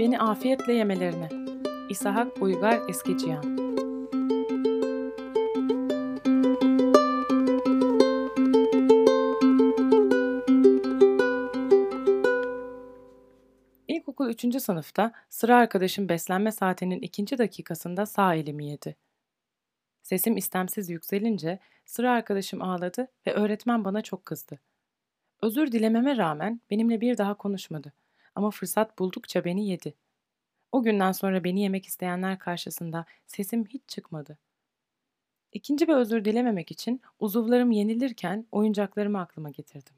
beni afiyetle yemelerine. İsahak Uygar Eskiciyan İlkokul 3. sınıfta sıra arkadaşım beslenme saatinin ikinci dakikasında sağ elimi yedi. Sesim istemsiz yükselince sıra arkadaşım ağladı ve öğretmen bana çok kızdı. Özür dilememe rağmen benimle bir daha konuşmadı ama fırsat buldukça beni yedi. O günden sonra beni yemek isteyenler karşısında sesim hiç çıkmadı. İkinci bir özür dilememek için uzuvlarım yenilirken oyuncaklarımı aklıma getirdim.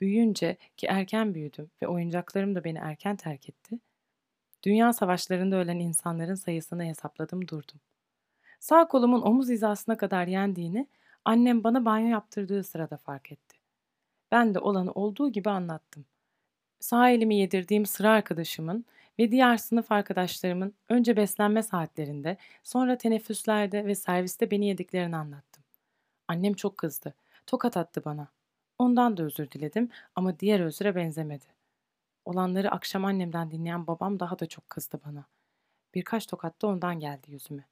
Büyüyünce ki erken büyüdüm ve oyuncaklarım da beni erken terk etti. Dünya savaşlarında ölen insanların sayısını hesapladım durdum. Sağ kolumun omuz hizasına kadar yendiğini annem bana banyo yaptırdığı sırada fark etti. Ben de olanı olduğu gibi anlattım. Sağ elimi yedirdiğim sıra arkadaşımın ve diğer sınıf arkadaşlarımın önce beslenme saatlerinde, sonra teneffüslerde ve serviste beni yediklerini anlattım. Annem çok kızdı. Tokat attı bana. Ondan da özür diledim ama diğer özüre benzemedi. Olanları akşam annemden dinleyen babam daha da çok kızdı bana. Birkaç tokat da ondan geldi yüzüme.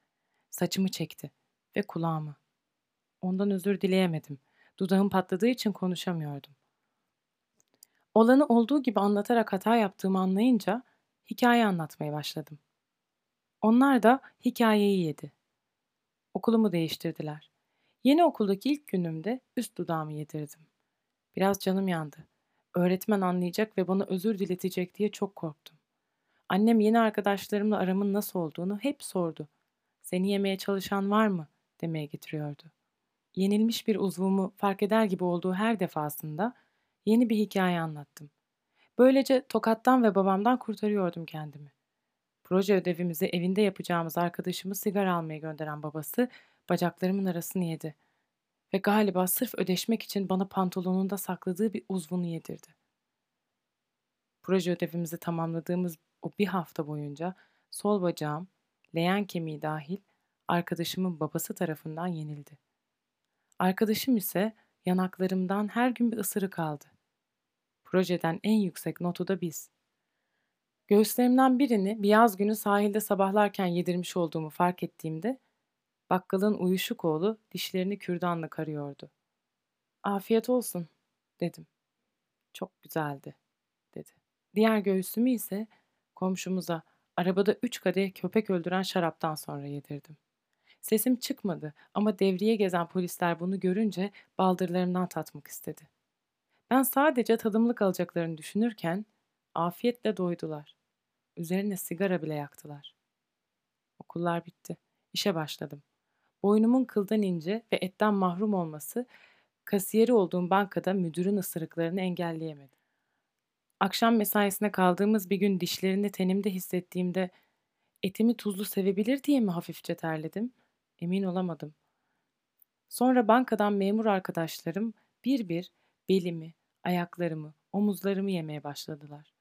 Saçımı çekti ve kulağımı. Ondan özür dileyemedim. Dudağım patladığı için konuşamıyordum. Olanı olduğu gibi anlatarak hata yaptığımı anlayınca hikaye anlatmaya başladım. Onlar da hikayeyi yedi. Okulumu değiştirdiler. Yeni okuldaki ilk günümde üst dudağımı yedirdim. Biraz canım yandı. Öğretmen anlayacak ve bana özür diletecek diye çok korktum. Annem yeni arkadaşlarımla aramın nasıl olduğunu hep sordu. Seni yemeye çalışan var mı? demeye getiriyordu. Yenilmiş bir uzvumu fark eder gibi olduğu her defasında yeni bir hikaye anlattım. Böylece tokattan ve babamdan kurtarıyordum kendimi. Proje ödevimizi evinde yapacağımız arkadaşımı sigara almaya gönderen babası bacaklarımın arasını yedi. Ve galiba sırf ödeşmek için bana pantolonunda sakladığı bir uzvunu yedirdi. Proje ödevimizi tamamladığımız o bir hafta boyunca sol bacağım, leğen kemiği dahil arkadaşımın babası tarafından yenildi. Arkadaşım ise yanaklarımdan her gün bir ısırık aldı. Projeden en yüksek notu da biz. Göğüslerimden birini bir yaz günü sahilde sabahlarken yedirmiş olduğumu fark ettiğimde bakkalın uyuşuk oğlu dişlerini kürdanla karıyordu. Afiyet olsun dedim. Çok güzeldi dedi. Diğer göğsümü ise komşumuza arabada üç kadeh köpek öldüren şaraptan sonra yedirdim. Sesim çıkmadı ama devriye gezen polisler bunu görünce baldırlarımdan tatmak istedi. Ben sadece tadımlık alacaklarını düşünürken afiyetle doydular. Üzerine sigara bile yaktılar. Okullar bitti. İşe başladım. Boynumun kıldan ince ve etten mahrum olması kasiyeri olduğum bankada müdürün ısırıklarını engelleyemedi. Akşam mesaisine kaldığımız bir gün dişlerini tenimde hissettiğimde etimi tuzlu sevebilir diye mi hafifçe terledim? Emin olamadım. Sonra bankadan memur arkadaşlarım bir bir belimi, ayaklarımı, omuzlarımı yemeye başladılar.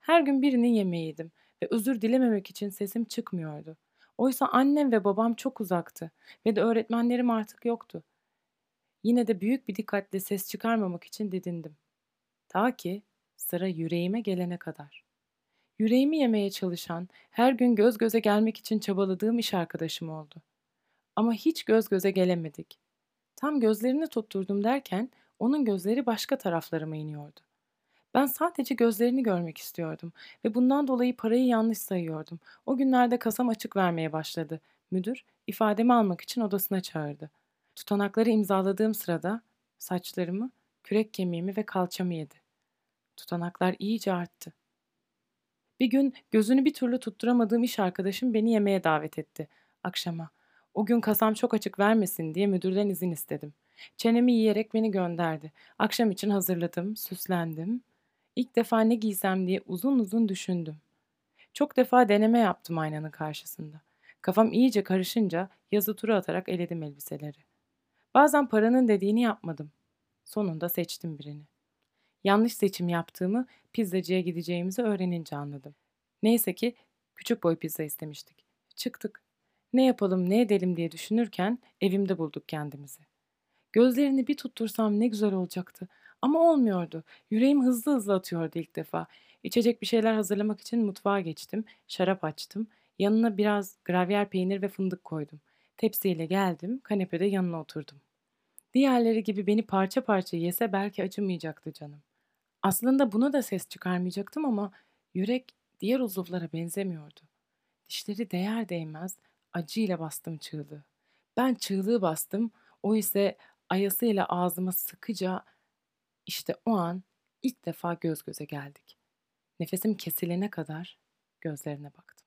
Her gün birinin yemeğiydim ve özür dilememek için sesim çıkmıyordu. Oysa annem ve babam çok uzaktı ve de öğretmenlerim artık yoktu. Yine de büyük bir dikkatle ses çıkarmamak için didindim. Ta ki sıra yüreğime gelene kadar. Yüreğimi yemeye çalışan, her gün göz göze gelmek için çabaladığım iş arkadaşım oldu. Ama hiç göz göze gelemedik. Tam gözlerini tutturdum derken onun gözleri başka taraflarıma iniyordu. Ben sadece gözlerini görmek istiyordum ve bundan dolayı parayı yanlış sayıyordum. O günlerde kasam açık vermeye başladı. Müdür ifademi almak için odasına çağırdı. Tutanakları imzaladığım sırada saçlarımı, kürek kemiğimi ve kalçamı yedi. Tutanaklar iyice arttı. Bir gün gözünü bir türlü tutturamadığım iş arkadaşım beni yemeğe davet etti. Akşama. O gün kasam çok açık vermesin diye müdürden izin istedim. Çenemi yiyerek beni gönderdi. Akşam için hazırladım, süslendim. İlk defa ne giysem diye uzun uzun düşündüm. Çok defa deneme yaptım aynanın karşısında. Kafam iyice karışınca yazı tura atarak eledim elbiseleri. Bazen paranın dediğini yapmadım. Sonunda seçtim birini. Yanlış seçim yaptığımı pizzacıya gideceğimizi öğrenince anladım. Neyse ki küçük boy pizza istemiştik. Çıktık. Ne yapalım ne edelim diye düşünürken evimde bulduk kendimizi. Gözlerini bir tuttursam ne güzel olacaktı Ama olmuyordu. Yüreğim hızlı hızlı atıyordu ilk defa. İçecek bir şeyler hazırlamak için mutfağa geçtim. Şarap açtım. Yanına biraz gravyer peynir ve fındık koydum. Tepsiyle geldim, kanepede yanına oturdum. Diğerleri gibi beni parça parça yese belki acımayacaktı canım. Aslında buna da ses çıkarmayacaktım ama yürek diğer uzuvlara benzemiyordu. Dişleri değer değmez acıyla bastım çığlığı. Ben çığlığı bastım, o ise ayasıyla ağzıma sıkıca işte o an ilk defa göz göze geldik. Nefesim kesilene kadar gözlerine baktım.